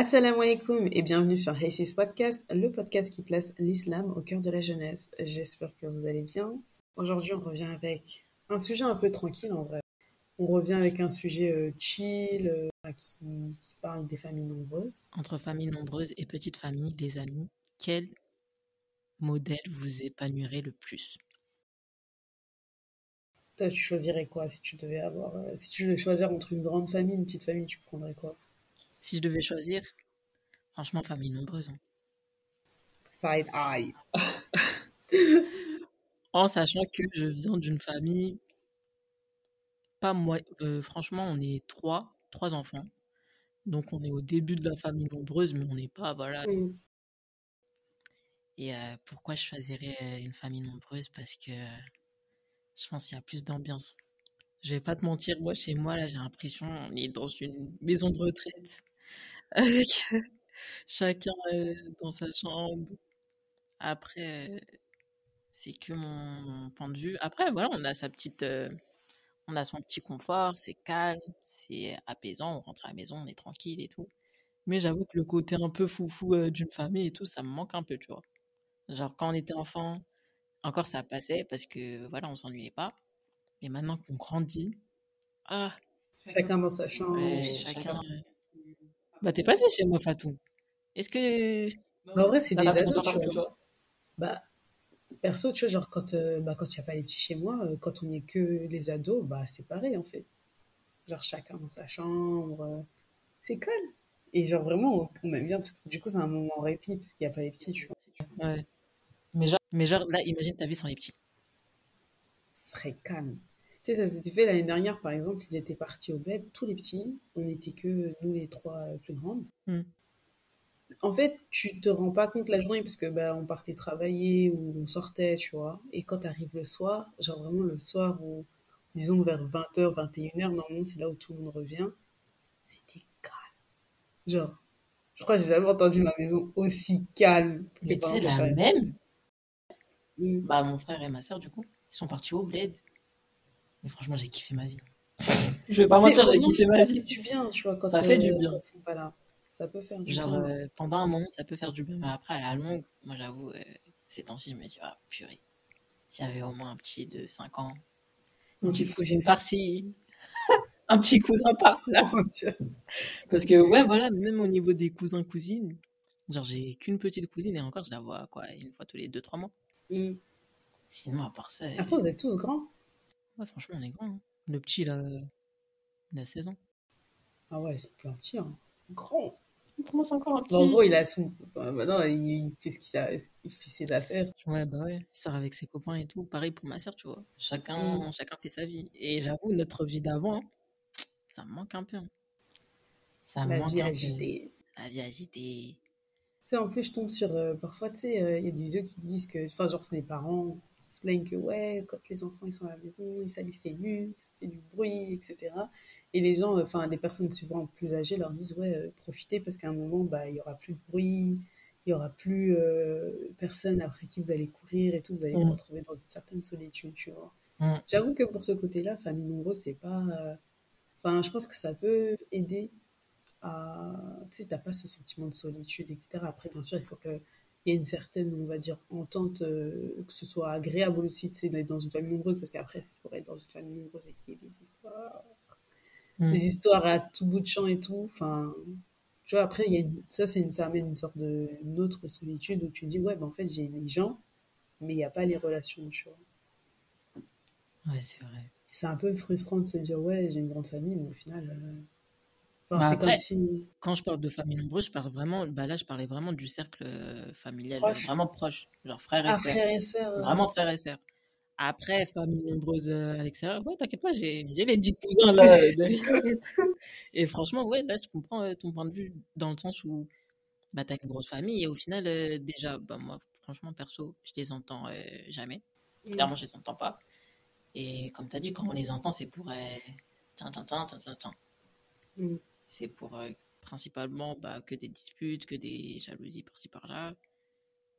Assalamu alaikum et bienvenue sur Haysis Podcast, le podcast qui place l'islam au cœur de la jeunesse. J'espère que vous allez bien. Aujourd'hui, on revient avec un sujet un peu tranquille en vrai. On revient avec un sujet euh, chill euh, qui, qui parle des familles nombreuses. Entre familles nombreuses et petites familles, les amis, quel modèle vous épanouirait le plus? Toi, tu choisirais quoi? Si tu devais avoir, euh, si tu devais choisir entre une grande famille et une petite famille, tu prendrais quoi? Si je devais choisir, franchement, famille nombreuse. hein. Side eye. En sachant que je viens d'une famille, pas moi, euh, franchement, on est trois, trois enfants. Donc on est au début de la famille nombreuse, mais on n'est pas, voilà. Mm. Et euh, pourquoi je choisirais euh, une famille nombreuse? Parce que euh, je pense qu'il y a plus d'ambiance. Je vais pas te mentir, moi, chez moi, là, j'ai l'impression on est dans une maison de retraite avec euh, chacun euh, dans sa chambre. Après, euh, c'est que mon, mon point de vue. Après, voilà, on a sa petite, euh, on a son petit confort, c'est calme, c'est apaisant, on rentre à la maison, on est tranquille et tout. Mais j'avoue que le côté un peu foufou euh, d'une famille et tout, ça me manque un peu, tu vois. Genre, quand on était enfant, encore ça passait parce que, voilà, on s'ennuyait pas. Mais maintenant qu'on grandit, ah, Chacun dans sa chambre. ouais, chacun. Bah, t'es passé chez moi, Fatou. Est-ce que Mais en vrai, c'est des ados, tu vois. Bah, perso, tu vois, genre, quand euh, bah, quand il n'y a pas les petits chez moi, euh, quand on n'est que les ados, bah, c'est pareil, en fait. Genre, chacun dans sa chambre. euh, c'est cool. Et genre, vraiment, on, on aime bien, parce que du coup, c'est un moment répit, parce qu'il n'y a pas les petits, tu vois. Ouais. Mais genre, mais genre, là, imagine ta vie sans les petits. Ce serait calme. Tu sais, ça s'était fait l'année dernière, par exemple, ils étaient partis au bled, tous les petits, on n'était que nous les trois euh, plus grandes. Hmm. En fait, tu te rends pas compte la journée parce que bah, on partait travailler ou on sortait, tu vois. Et quand t'arrives le soir, genre vraiment le soir où, disons vers 20h, 21h, normalement c'est là où tout le monde revient, c'était calme. Genre, je crois que j'ai jamais entendu ma maison aussi calme. Mais tu parents la même, Mm. bah, mon frère et ma soeur, du coup, ils sont partis au bled. Mais franchement, j'ai kiffé ma vie. Je vais pas mentir, j'ai kiffé ma ça vie. fait du bien, tu vois, quand, Ça fait du euh, bien. quand ils sont pas là. Ça peut faire du Genre, bien. euh, pendant un moment, ça peut faire du bien, mais après, à la longue, moi, j'avoue, euh, ces temps-ci, je me dis, ah, purée, s'il y avait au moins un petit de 5 ans, une petite cousine par-ci, un petit cousin par-là. Dieu. Parce que, ouais, voilà, même au niveau des cousins-cousines, genre, j'ai qu'une petite cousine et encore, je la vois, quoi, une fois tous les 2-3 mois. Mm. Sinon, à part ça, euh, Après, vous êtes tous grands. Ouais, franchement, on est grand. hein. Le petit, là, il a 16 ans. Ah ouais, c'est plus un petit, hein. Grand. Moi, c'est encore un petit. Bon, en gros, il a son. bah, Maintenant, il il fait ce qu'il il fait ses affaires. Ouais, bah ouais, il sort avec ses copains et tout. Pareil pour ma soeur, tu vois. Chacun, chacun fait sa vie. Et j'avoue, notre vie d'avant, ça me manque un peu. hein. Ça me La manque vie un peu. agitée. La vie agitée. Tu sais, en plus, je tombe sur. euh, parfois, tu sais, euh, il y a des vieux qui disent que. Enfin, genre, c'est les parents se plaignent que, ouais, quand les enfants ils sont à la maison, ils salissent les murs, ça fait du bruit, etc. Et les gens, enfin, les personnes souvent plus âgées leur disent, ouais, euh, profitez parce qu'à un moment, bah, il y aura plus de bruit, il y aura plus euh, personne après qui vous allez courir et tout, vous allez vous Mm. retrouver dans une certaine solitude, tu vois. Mm. J'avoue que pour ce côté-là, famille nombreuse, c'est pas. euh, Enfin, je pense que ça peut aider à. Tu sais, t'as pas ce sentiment de solitude, etc. Après, bien sûr, il faut qu'il y ait une certaine, on va dire, entente, euh, que ce soit agréable aussi, d'être dans une famille nombreuse, parce qu'après, c'est pour être dans une famille nombreuse et qu'il y ait des histoires. Mm. Des histoires à tout bout de champ et tout. Enfin. Tu vois, après, il y a une- ça, c'est une, ça amène une sorte de une autre solitude où tu dis, ouais, ben en fait, j'ai les gens, mais il n'y a pas les relations, tu vois. Ouais, c'est vrai. C'est un peu frustrant de se dire, ouais, j'ai une grande famille, mais au final, euh, Bah après, si. Quand je parle de famille nombreuse, je parle vraiment, bah là, je parlais vraiment du cercle euh, familial, Proche. vraiment proche, genre frères et Ah, et Vraiment frères et sœurs. Après, famille nombreuse euh, à l'extérieur, ouais, t'inquiète pas, j'ai les 10 cousins là et. Et franchement, ouais, là, je comprends euh, ton point de vue dans le sens où bah, t'as une grosse famille et au final, euh, déjà, bah, moi, franchement, perso, je les entends euh, jamais. Clairement, je les entends pas. Et comme t'as dit, quand on les entend, c'est pour. Euh, tin, tin, tin, tin, tin. C'est pour euh, principalement bah, que des disputes, que des jalousies par-ci par-là.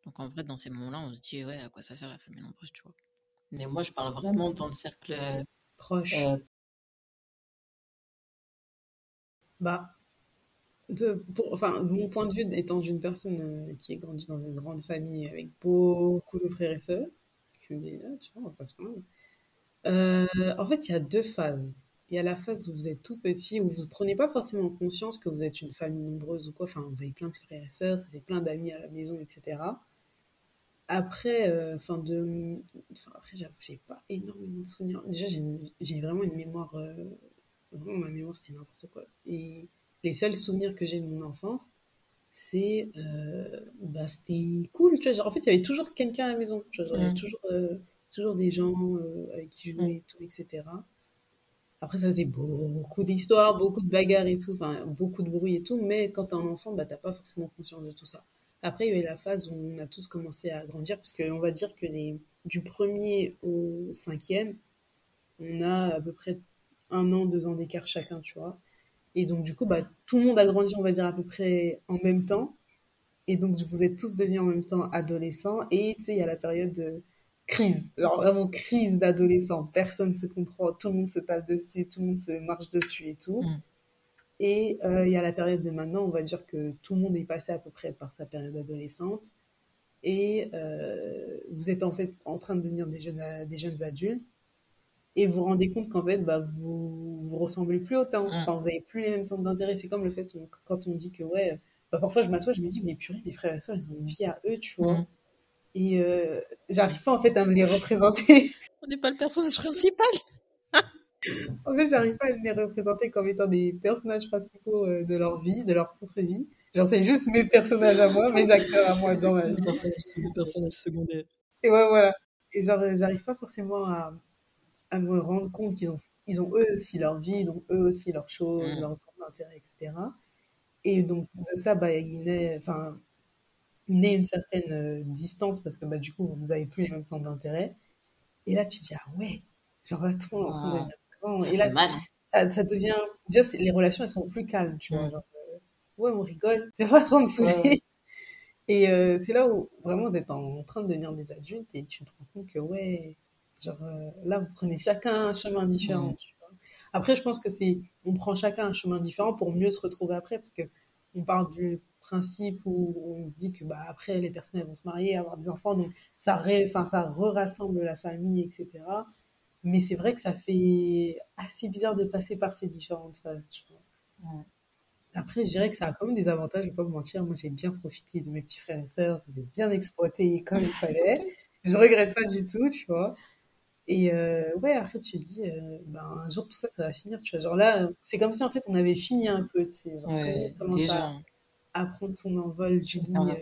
Donc en vrai, dans ces moments-là, on se dit, ouais, à quoi ça sert la famille nombreuse, tu vois. Mais moi, je parle vraiment dans le cercle. euh, Proche. euh, Bah, de, pour, enfin, de mon point de vue, étant d'une personne euh, qui est grandie dans une grande famille avec beaucoup de frères et sœurs, je me dis, ah, tu vois, on va pas se plaindre. Euh, en fait, il y a deux phases. Il y a la phase où vous êtes tout petit, où vous ne prenez pas forcément conscience que vous êtes une famille nombreuse ou quoi. Enfin, vous avez plein de frères et sœurs, ça fait plein d'amis à la maison, etc. Après, euh, enfin, de... enfin, après, j'avoue, j'ai pas énormément de souvenirs. Déjà, j'ai vraiment une mémoire. euh, Vraiment, ma mémoire, c'est n'importe quoi. Et les seuls souvenirs que j'ai de mon enfance, c'est. euh, bah, c'était cool, tu vois. Genre, en fait, il y avait toujours quelqu'un à la maison. Tu vois, genre, il y avait Mm. toujours, euh, toujours des gens euh, avec qui jouer et tout, etc. Après, ça faisait beaucoup d'histoires, beaucoup de bagarres et tout, enfin, beaucoup de bruit et tout, mais quand t'es un enfant, bah, t'as pas forcément conscience de tout ça. Après, il y a eu la phase où on a tous commencé à grandir, parce qu'on va dire que les, du premier au cinquième, on a à peu près un an, deux ans d'écart chacun, tu vois. Et donc, du coup, bah, tout le monde a grandi, on va dire, à peu près en même temps. Et donc, vous êtes tous devenus en même temps adolescents. Et tu sais, il y a la période de crise, genre vraiment crise d'adolescent. Personne se comprend, tout le monde se tape dessus, tout le monde se marche dessus et tout. Mm. Et euh, il y a la période de maintenant, on va dire que tout le monde est passé à peu près par sa période adolescente. Et euh, vous êtes en fait en train de devenir des jeunes, des jeunes adultes. Et vous vous rendez compte qu'en fait, bah, vous vous ressemblez plus autant. Mm. Enfin, vous avez plus les mêmes centres d'intérêt. C'est comme le fait on- quand on dit que, ouais, bah, parfois je m'assois, je me dis, mais purée, mes frères et sœurs, ils ont une vie à eux, tu vois. Mm. Et euh, j'arrive pas en fait à me les représenter. On n'est pas le personnage principal. en fait, j'arrive pas à me les représenter comme étant des personnages principaux euh, de leur vie, de leur propre vie. J'en sais juste mes personnages à moi, mes acteurs à moi dans ma vie. C'est le personnage secondaire. Et ouais, voilà. Et genre, euh, j'arrive pas forcément à, à me rendre compte qu'ils ont, ils ont eux aussi leur vie, donc eux aussi leurs choses, Mm. leurs centres d'intérêt, etc. Et donc, de ça, bah, il naît, enfin, naît une certaine euh, distance parce que, bah, du coup, vous avez plus les mêmes centres d'intérêt. Et là, tu te dis, ah ouais, genre là, tout le monde. Ça Et là, mal. ça, ça devient, déjà, les relations, elles sont plus calmes, tu vois. Genre, euh, ouais, on rigole, fais pas trop me saouler. Ouais. Et euh, c'est là où vraiment vous êtes en train de devenir des adultes et tu te rends compte que, ouais, genre euh, là, vous prenez chacun un chemin différent. Tu vois. Après, je pense que c'est, on prend chacun un chemin différent pour mieux se retrouver après parce que on part du principe où on se dit que bah, après, les personnes elles vont se marier, avoir des enfants, donc ça, ré, enfin, ça re-rassemble la famille, etc. Mais c'est vrai que ça fait assez bizarre de passer par ces différentes phases, tu vois. Après, je dirais que ça a quand même des avantages, je vais pas vous mentir. Moi, j'ai bien profité de mes petits frères et sœurs, je les ai bien exploités comme il fallait. Je regrette pas du tout, tu vois. Et euh, ouais, après, tu te dis, euh, ben, un jour, tout ça, ça va finir, tu vois. Genre là, c'est comme si, en fait, on avait fini un peu, tu sais. Genre, Ouais, déjà, à, à prendre son envol du lit euh,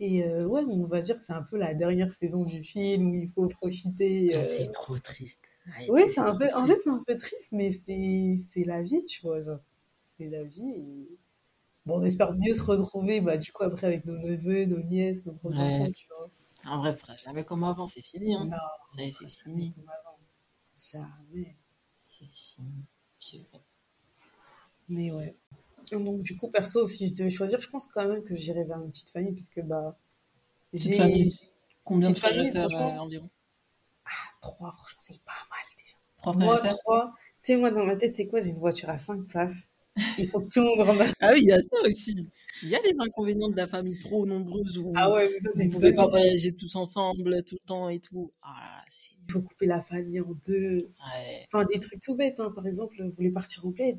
et euh, ouais, on va dire que c'est un peu la dernière saison du film où il faut profiter. Ah, euh, c'est trop triste. Ah, Ouais, c'est un peu, en fait, triste. c'est un peu triste, mais c'est, la vie, tu vois, c'est la vie. et- Bon, on espère mieux se retrouver, bah, du coup, après, avec nos neveux, nos nièces, nos Ouais. tu vois. En vrai, ce sera jamais comme avant, c'est fini. Hein. Non, Ça y est, c'est fini. comme avant. Jamais. C'est fini. Mais ouais. Donc, du coup, perso, si je devais choisir, je pense quand même que j'irais vers une petite famille, puisque, bah, Petite famille. Combien de frères et sœurs euh, environ trois, franchement, c'est pas mal déjà. Trois frères Moi, et sœurs trois, tu sais, moi, dans ma tête, c'est quoi? J'ai une voiture à cinq places. Il faut que tout le monde rentre. Ah oui, il y a ça aussi. Il y a les inconvénients de la famille trop nombreuse où Ah ouais, mais ça, vous ne pouvez pas voyager tous ensemble tout le temps et tout. Ah. Il faut couper la famille en deux. Ouais. Enfin, des trucs tout bêtes, hein. Par exemple, vous voulez partir au bled.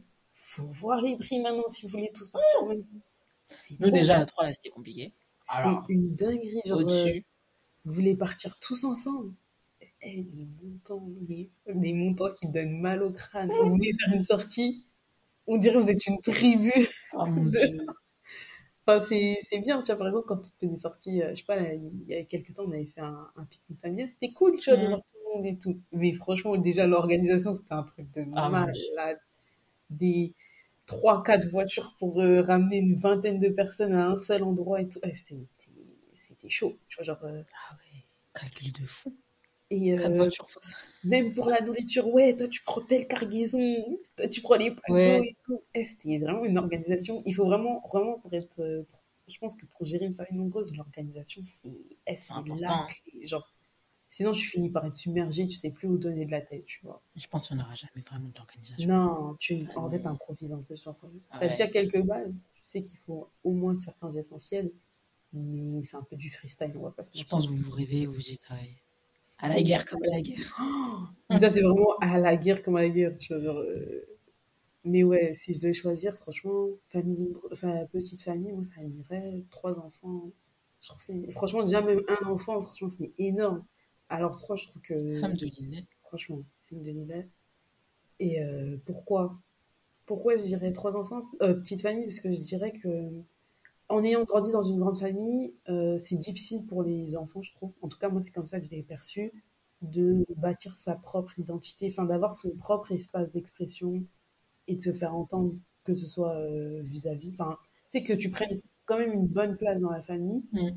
Faut voir les prix maintenant si vous voulez tous partir en même temps. C'est Nous, déjà, à trois, là, c'était compliqué. c'est une dinguerie. Genre, euh, Au-dessus. vous voulez partir tous ensemble? Eh, les montants, les, les montants qui donnent mal au crâne. Vous voulez faire une sortie? On dirait que vous êtes une tribu. Oh mon dieu. Enfin, c'est c'est bien, tu vois, par exemple, quand on fait des sorties, euh, je sais pas, là, il y a quelques temps, on avait fait un, un pique-nique familial, c'était cool, tu vois, de voir tout le monde et tout. Mais franchement, déjà, l'organisation, c'était un truc de Ah, Des 3-4 voitures pour euh, ramener une vingtaine de personnes à un seul endroit et tout. Ouais, c'était chaud, tu vois, genre... euh, Ah ouais. Calcul de fou. et Quatre euh, même pour la nourriture, ouais, toi, tu prends telle cargaison, toi, tu prends les Ouais. d'eau et tout. Eh, c'était vraiment une organisation. Il faut vraiment, vraiment, pour être... euh, pour- je pense que pour gérer une famille nombreuse, l'organisation, c'est c'est important. la clé. Genre, Sinon, tu finis par être submergé, tu sais plus où donner de la tête, tu vois. Je pense qu'on n'aura jamais vraiment d'organisation. Non, tu, en fait, improvises un peu sur toi. T'as déjà quelques balles, tu sais qu'il faut au moins certains essentiels, mais c'est un peu du freestyle, on va pas se Je pense que vous vous rêvez, vous dites, à la guerre comme à la guerre. ça, c'est vraiment à la guerre comme à la guerre, tu vois. Genre, euh, Mais ouais, si je devais choisir, franchement, famille, enfin, petite famille, moi, ça irait. Trois enfants. Je trouve que franchement, déjà, même un enfant, franchement, c'est énorme. Alors, trois, je trouve que. Femme de Lillet. Franchement, femme de Lillet. Et euh, pourquoi? Pourquoi je dirais trois enfants? Euh, Petite famille, parce que je dirais que en ayant grandi dans une grande famille, euh, c'est difficile pour les enfants, je trouve. En tout cas, moi, c'est comme ça que je l'ai perçu, de bâtir sa propre identité, enfin, d'avoir son propre espace d'expression et de se faire entendre, que ce soit vis-à-vis. Enfin, c'est que tu prennes quand même une bonne place dans la famille. Mm.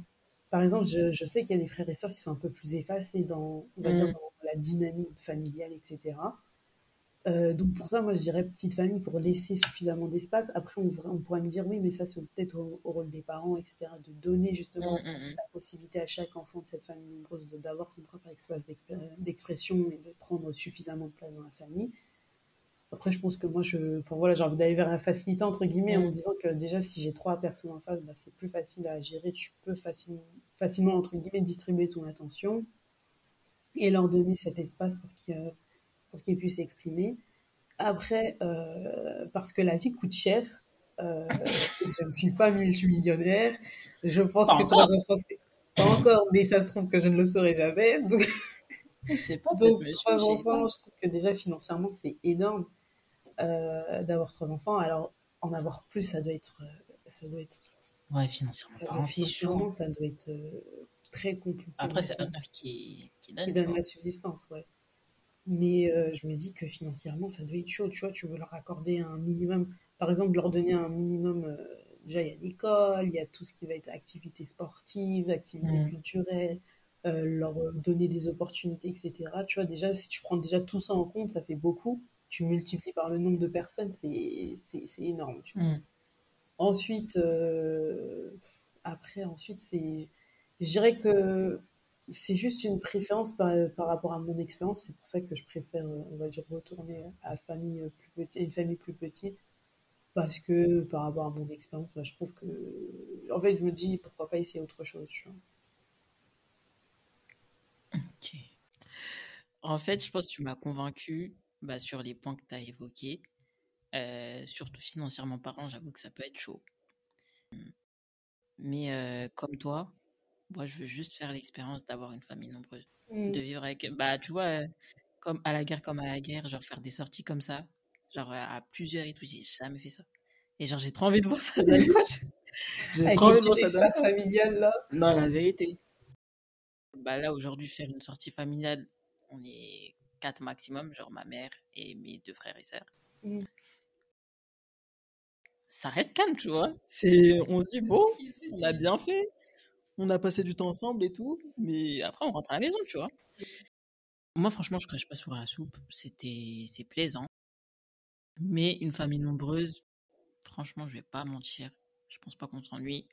Par exemple, je, je sais qu'il y a des frères et sœurs qui sont un peu plus effacés dans, on va Mm. dire, dans la dynamique familiale, etc. Euh, donc pour ça, moi, je dirais petite famille pour laisser suffisamment d'espace. Après, on, on pourrait me dire, oui, mais ça, c'est peut-être au, au rôle des parents, etc., de donner justement Mm, mm, mm. la possibilité à chaque enfant de cette famille nombreuse d'avoir son propre espace d'expression et de prendre suffisamment de place dans la famille. Après, je pense que moi, je, enfin voilà, j'ai envie d'aller vers la facilité entre guillemets en Mm. me disant que déjà, si j'ai trois personnes en face, bah, c'est plus facile à gérer. Tu peux facilement, facilement entre guillemets distribuer ton attention et leur donner cet espace pour qu'ils euh, puissent s'exprimer. Après, euh, parce que la vie coûte cher, euh, je ne suis pas multimillionnaire. Je pense Pas que trois enfants, c'est pas encore, mais ça se trouve que je ne le saurai jamais. Donc, C'est pas donc trois enfants, je trouve que déjà financièrement, c'est énorme euh, d'avoir trois enfants. Alors, en avoir plus, ça doit être, ça doit être, Ouais, financièrement ça parlant, c'est chaud. ça doit être euh, très compliqué. Après, c'est l'honneur qui, qui donne. qui donne la subsistance, ouais. Mais euh, je me dis que financièrement, ça doit être chaud, tu vois, tu veux leur accorder un minimum, par exemple, leur donner un minimum, euh, déjà il y a l'école, il y a tout ce qui va être activités sportives, activités Mm. culturelles, euh, leur donner des opportunités, etc. Tu vois, déjà, si tu prends déjà tout ça en compte, ça fait beaucoup. Tu multiplies par le nombre de personnes, c'est énorme. tu vois. Mm. Ensuite, euh, après, ensuite, c'est, je dirais que c'est juste une préférence par, par rapport à mon expérience. C'est pour ça que je préfère, on va dire, retourner à famille plus une famille plus petite. Parce que par rapport à mon expérience, bah, je trouve que, en fait, je me dis pourquoi pas essayer autre chose. Ok. En fait, je pense que tu m'as convaincu bah, sur les points que tu as évoqués. Euh, surtout financièrement parlant, j'avoue que ça peut être chaud. Mais euh, comme toi, moi, je veux juste faire l'expérience d'avoir une famille nombreuse. De vivre avec. Bah, tu vois, euh, comme à la guerre, comme à la guerre, genre faire des sorties comme ça, genre euh, à plusieurs et tout, j'ai jamais fait ça. Et genre, j'ai trop envie de voir ça. J'ai trop envie de voir ça donne espace familial là. Non, la vérité. Bah là, aujourd'hui, faire une sortie familiale, on est quatre maximum, genre ma mère et mes deux frères et sœurs. Mm. Ça reste calme, tu vois. C'est, on se dit, bon, on a bien fait. On a passé du temps ensemble et tout. Mais après, on rentre à la maison, tu vois. Moi, franchement, je crache pas sur la soupe. C'était, c'est plaisant. Mais une famille nombreuse, franchement, je vais pas mentir. Je pense pas qu'on s'ennuie.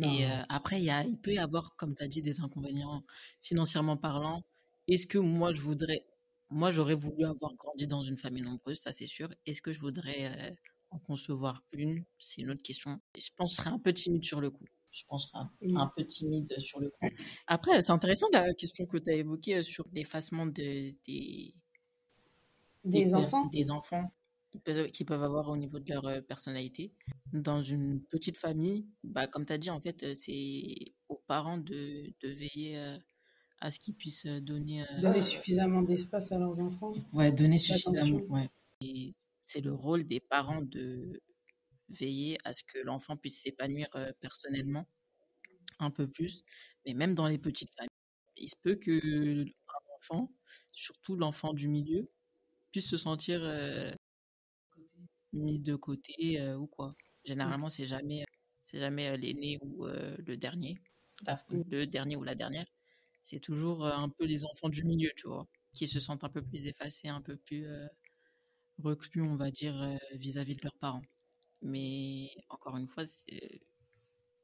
Et euh, après, il, y a, il peut y avoir, comme tu as dit, des inconvénients financièrement parlant. Est-ce que moi, je voudrais. Moi, j'aurais voulu avoir grandi dans une famille nombreuse, ça c'est sûr. Est-ce que je voudrais euh, en concevoir une C'est une autre question. Je pense que je serais un peu timide sur le coup. Je pense un, un peu timide sur le coup. Après, c'est intéressant la question que tu as évoquée euh, sur l'effacement de, des, Des enfants des enfants qui peuvent, avoir au niveau de leur euh, personnalité. Dans une petite famille, bah, comme tu as dit, en fait, euh, c'est aux parents de, de veiller à ce qu'ils puissent donner, euh, Donner suffisamment d'espace à leurs enfants. ouais, donner suffisamment. Ouais. Et c'est le rôle des parents de veiller à ce que l'enfant puisse s'épanouir personnellement un peu plus. Mais même dans les petites familles, il se peut que un enfant, surtout l'enfant du milieu, puisse se sentir euh, mis de côté euh, ou quoi. Généralement, c'est jamais, c'est jamais l'aîné ou euh, le dernier, la- Mm. le dernier ou la dernière. C'est toujours un peu les enfants du milieu, tu vois, qui se sentent un peu plus effacés, un peu plus reclus, on va dire, euh, vis-à-vis de leurs parents. Mais encore une fois, c'est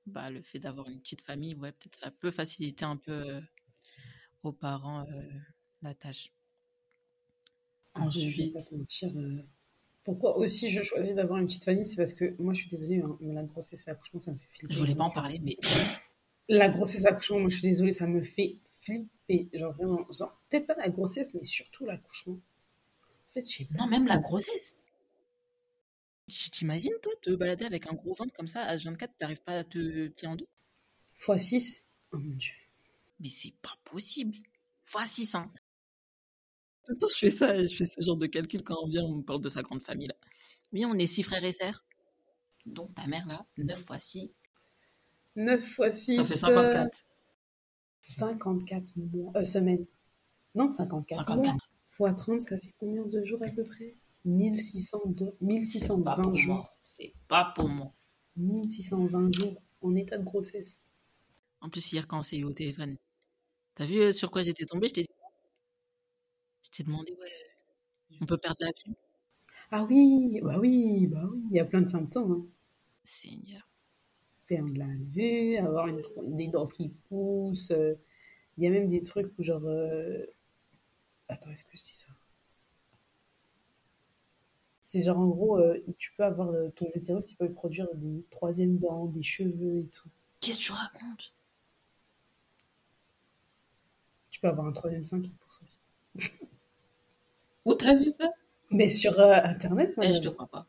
bah, le fait d'avoir une petite famille, ouais, peut-être ça peut faciliter un peu euh, aux parents euh, la tâche. Ensuite, euh, Pourquoi aussi je choisis d'avoir une petite famille C'est parce que moi, je suis désolée, hein, mais la grossesse et l'accouchement, ça me fait flipper. je voulais pas en euh, parler, mais La grossesse et l'accouchement, moi, je suis désolée, ça me fait flipper. Genre vraiment, genre, peut-être pas la grossesse, mais surtout l'accouchement. En fait, je sais pas. non, même la grossesse. Tu T'imagines, toi, te balader avec un gros ventre comme ça, à 24, t'arrives pas à te plier en deux? Fois 6 Oh mon dieu. Mais c'est pas possible. Fois 6, hein. Tout le temps, je fais ça, je fais ce genre de calcul quand on vient, on me parle de sa grande famille, là. Oui, on est six frères et sœurs. Donc, ta mère, là, 9 fois 6, 9 fois 6. ça fait 54. 54 mois, euh, semaines. Non, 54, 54. mois. Fois 30, ça fait combien de jours à peu près? 1602, C'est pas 1620 pour jours. C'est pas pour moi. 1620 jours en état de grossesse. En plus, hier, quand on s'est eu au téléphone, t'as vu euh, sur quoi j'étais tombée? Je t'ai demandé, ouais, on peut perdre la vue? Ah oui, bah oui, bah oui, il y a plein de symptômes. Hein. Seigneur. Perdre la vue, avoir une, des dents qui poussent. euh, Il y a même des trucs où genre... euh, Attends, est-ce que je dis ça C'est genre en gros, euh, tu peux avoir euh, ton utérus, il peut produire des troisièmes dents, des cheveux et tout. Qu'est-ce que tu racontes? Tu peux avoir un troisième sein qui pousse aussi. Où t'as vu ça? Mais sur euh, internet, moi, Eh, je te crois pas.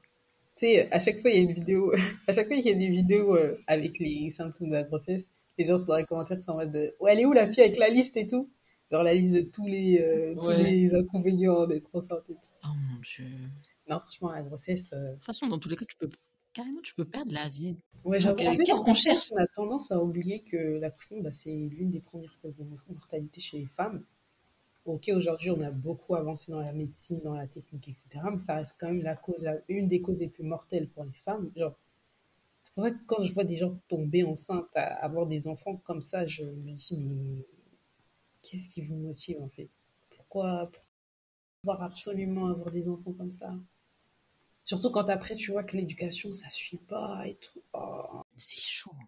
Tu sais, à chaque fois, il y a une vidéo, à chaque fois qu'il y a des vidéos avec les symptômes de la grossesse, les gens sont dans les commentaires, sont en mode de, ouais, elle est où la fille avec la liste et tout? Genre la liste de tous les, euh, tous Ouais. les inconvénients d'être enceinte et tout. Oh mon dieu. Non, franchement, la grossesse, euh, De toute façon, dans tous les cas, tu peux carrément, tu peux perdre la vie. ouais, Donc, j'avoue, en euh, fait, qu'est-ce qu'on cherche On a tendance à oublier que l'accouchement, bah, c'est l'une des premières causes de mortalité chez les femmes. Ok, aujourd'hui, on a beaucoup avancé dans la médecine, dans la technique, etc. Mais ça reste quand même la cause, la- une des causes les plus mortelles pour les femmes. Genre, c'est pour ça que quand je vois des gens tomber enceintes, à avoir des enfants comme ça, je me dis, mais qu'est-ce qui vous motive en fait? Pourquoi pouvoir absolument avoir des enfants comme ça? Surtout quand après, tu vois que l'éducation, ça suit pas et tout. Oh. C'est chaud. hein.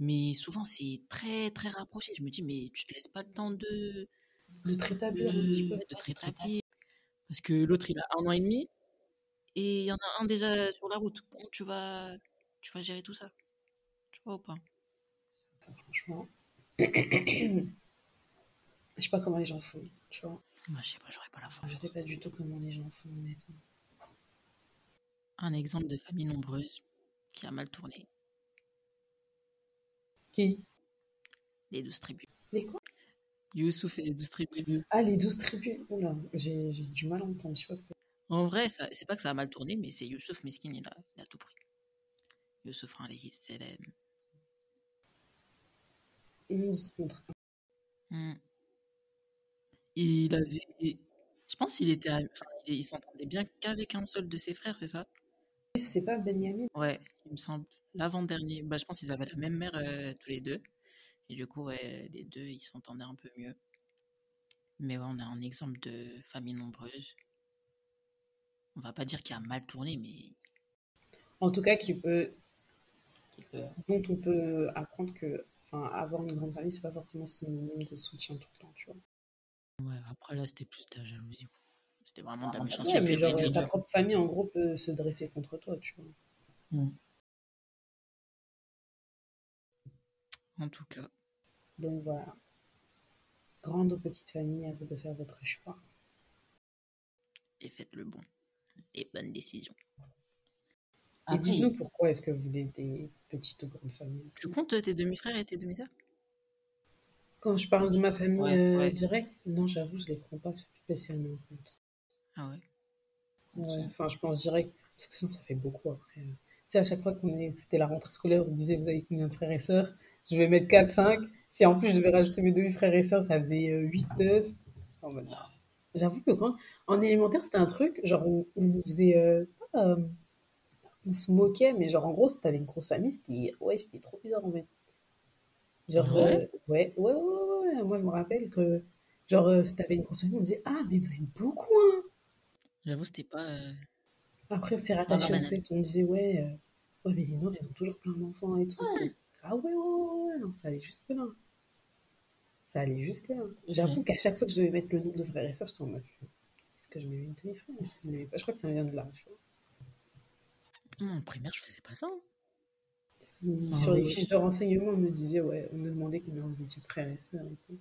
Mais souvent, c'est très, très rapproché. Je me dis, mais tu te laisses pas le temps de, De te rétablir un petit peu. de, de te rétablir. Parce que l'autre, il a un an et demi. Et il y en a un déjà sur la route. Comment tu vas, tu vas gérer tout ça? Tu vois ou pas? Franchement. je sais pas comment les gens font, tu vois. Moi, je sais pas, j'aurais pas la force. Je sais pas du tout comment les gens font, honnêtement. Un exemple de famille nombreuse qui a mal tourné. Qui? Les douze tribus. Les quoi? Youssouf et les douze tribus. Ah, les 12 tribus. Oula, j'ai du mal à entendre, je sais pas ce que En vrai, c'est pas que ça a mal tourné, mais c'est Youssouf Meskin, il a, il a tout pris. Youssouf alayhi salam. 11 contre Hmm. Il avait. Je pense qu'il était. Enfin, il, s'entendait bien qu'avec un seul de ses frères, c'est ça? 1. C'est pas Benjamin Ouais, il me semble. L'avant-dernier. Bah, je pense qu'ils avaient la même mère euh, tous les deux. Et du coup, ouais, les deux, ils s'entendaient un peu mieux. Mais ouais, on a un exemple de famille nombreuse. On va pas dire qu'il a mal tourné, mais. En tout cas, qui peut, qui peut- dont on peut apprendre que enfin, avoir une grande famille, c'est pas forcément synonyme de soutien tout le temps, tu vois. Ouais, après là, c'était plus de la jalousie. C'était vraiment de la Ouais, méchanceté. mais genre, dure. ta propre famille, en gros, peut se dresser contre toi, tu vois. En tout cas, Donc voilà. Grande ou petite famille, à vous de faire votre choix. et faites le bon. Et bonne décision. Et dites-nous pourquoi est-ce que vous voulez des petites ou grandes familles. tu comptes tes demi-frères et tes demi-sœurs? Quand je parle de ma famille Ouais, euh, ouais. directe, non, j'avoue, je les prends pas spécialement en compte. Ah ouais Ouais, Enfin, je pense direct, parce que sinon ça fait beaucoup après. Tu sais, à chaque fois qu'on est, c'était la rentrée scolaire, on disait vous avez combien de frères et sœurs? Je vais mettre 4, 5. Si en plus je devais rajouter mes demi-frères et sœurs, ça faisait euh, 8, 9. J'étais en mode, non. J'avoue que quand, en élémentaire, c'était un truc, genre, on, on faisait, euh, pas, euh, on se moquait, mais genre, en gros, si t'avais une grosse famille, c'était, ouais, c'était trop bizarre en fait. Genre, Ouais? euh, ouais, ouais, ouais, ouais, moi je me rappelle que, genre, euh, si t'avais une famille, on disait, ah, mais vous êtes beaucoup, hein. J'avoue, c'était pas. euh, Après, on s'est rattaché au banane. fait, on disait, ouais, euh, ouais, mais les Noirs, ils ont toujours plein d'enfants et tout. Ah ouais, ouais, ouais, ouais, non, ça allait jusque là. Ça allait jusque là. J'avoue qu'à chaque fois que je devais mettre le nom de frère et sœur, j'étais en mode est-ce que je mets une demi-frère Je crois que ça vient de là. Tu vois. En primaire, je faisais pas ça. Hein. Si, sur les fiches de renseignement, on me disait, ouais, on me demandait combien vous étiez frère et sœur et tout.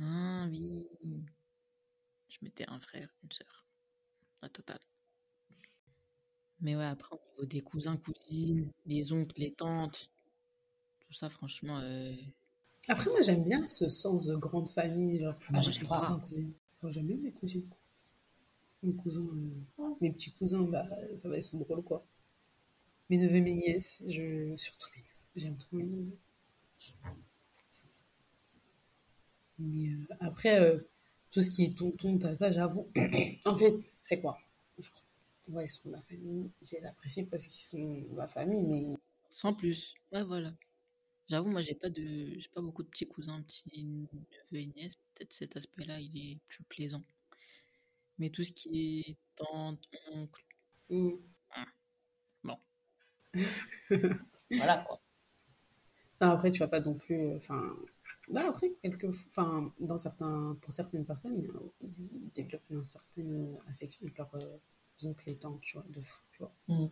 Ah oui. Je mettais un frère, une sœur. La totale. Mais ouais, après, au niveau des cousins, cousines, les oncles, les tantes, tout ça, franchement. Euh, après, moi, j'aime bien ce sens de grande famille. Genre, ah, j'ai cousins, cousines. j'aime bien mes cousines. Mes cousins, euh, mes petits cousins, bah, ça va, ils sont drôles, quoi. Mes neveux, mes nièces, je... surtout mes neveux. J'aime trop mes neveux. Mais euh, après, tout ce qui est tonton, tata, j'avoue. en fait, c'est quoi? Ouais, ils sont ma famille. Je les apprécie parce qu'ils sont ma famille, mais. Sans plus. Ouais, voilà. J'avoue, moi, j'ai pas de, j'ai pas beaucoup de petits cousins, petits neveux et nièces. Peut-être cet aspect-là, il est plus plaisant. Mais tout ce qui est tante, oncle. Mm. Voilà quoi. après, tu vas pas non plus. Enfin, bah, après, quelques, enfin, dans certains, pour certaines personnes, ils développent une certaine affection avec leurs euh, oncles et tantes, tu vois, de fou, tu vois. Mm.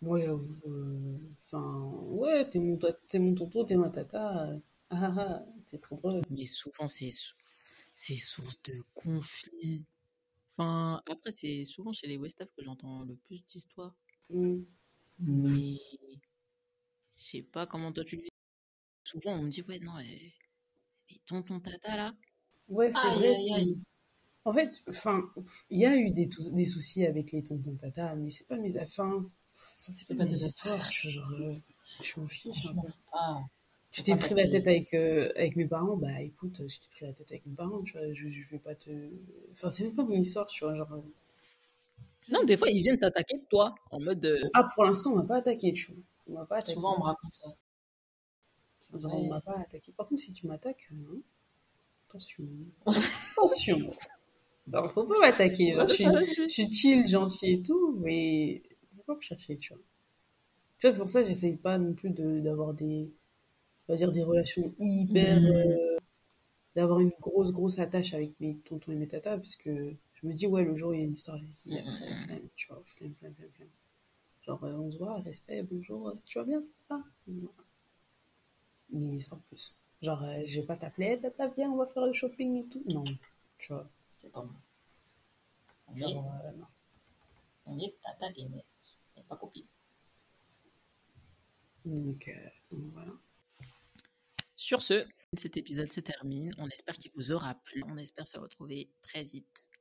Moi, j'avoue, euh, enfin, ouais, t'es mon, t'es mon tonton, t'es ma tata, euh, ah, ah, ah, c'est trop drôle. Mais souvent, c'est, c'est source de conflits. Enfin, après, c'est souvent chez les Westaf que j'entends le plus d'histoires. Mm. Mais je sais pas comment toi tu le vis souvent on me dit ouais non les tontons tata là ouais c'est vrai en fait enfin il y a eu des, des soucis avec les tontons tata mais c'est pas mes affaires c'est pas, des histoires je, genre, je m'en fiche tu t'es pris la tête avec, euh, avec mes parents, bah écoute, je t'ai pris la tête avec mes parents, tu vois, je, je vais pas te. Enfin, c'est même pas mon histoire, tu vois, genre. Non, des fois, ils viennent t'attaquer, toi, en mode. Euh, ah, pour l'instant, on m'a pas attaqué, tu vois. On m'a pas attaqué. Souvent, on me raconte ça. On m'a pas attaqué. Par contre, si tu m'attaques, hein, attention. attention. ne faut pas m'attaquer. Je, suis chill, gentil et tout, mais faut pas me chercher, tu vois. c'est pour ça que j'essaye pas non plus d'avoir des, on va dire, des relations hyper. Mm. Euh, d'avoir une grosse, grosse attache avec mes tontons et mes tatas, puisque je me dis, ouais, le jour où il y a une histoire, j'ai dit, mm. tu vois, flemme, flemme, flemme, Genre, euh, on se voit, respect, bonjour, tu vas bien ah, mais sans plus. Genre, euh, je vais pas t'appeler, tata, viens, on va faire le shopping et tout. Non, tu vois. C'est pas moi. On est, euh, on est tata Guinness, et pas copine. Donc, euh, donc, voilà. Sur ce, cet épisode se termine. On espère qu'il vous aura plu. On espère se retrouver très vite.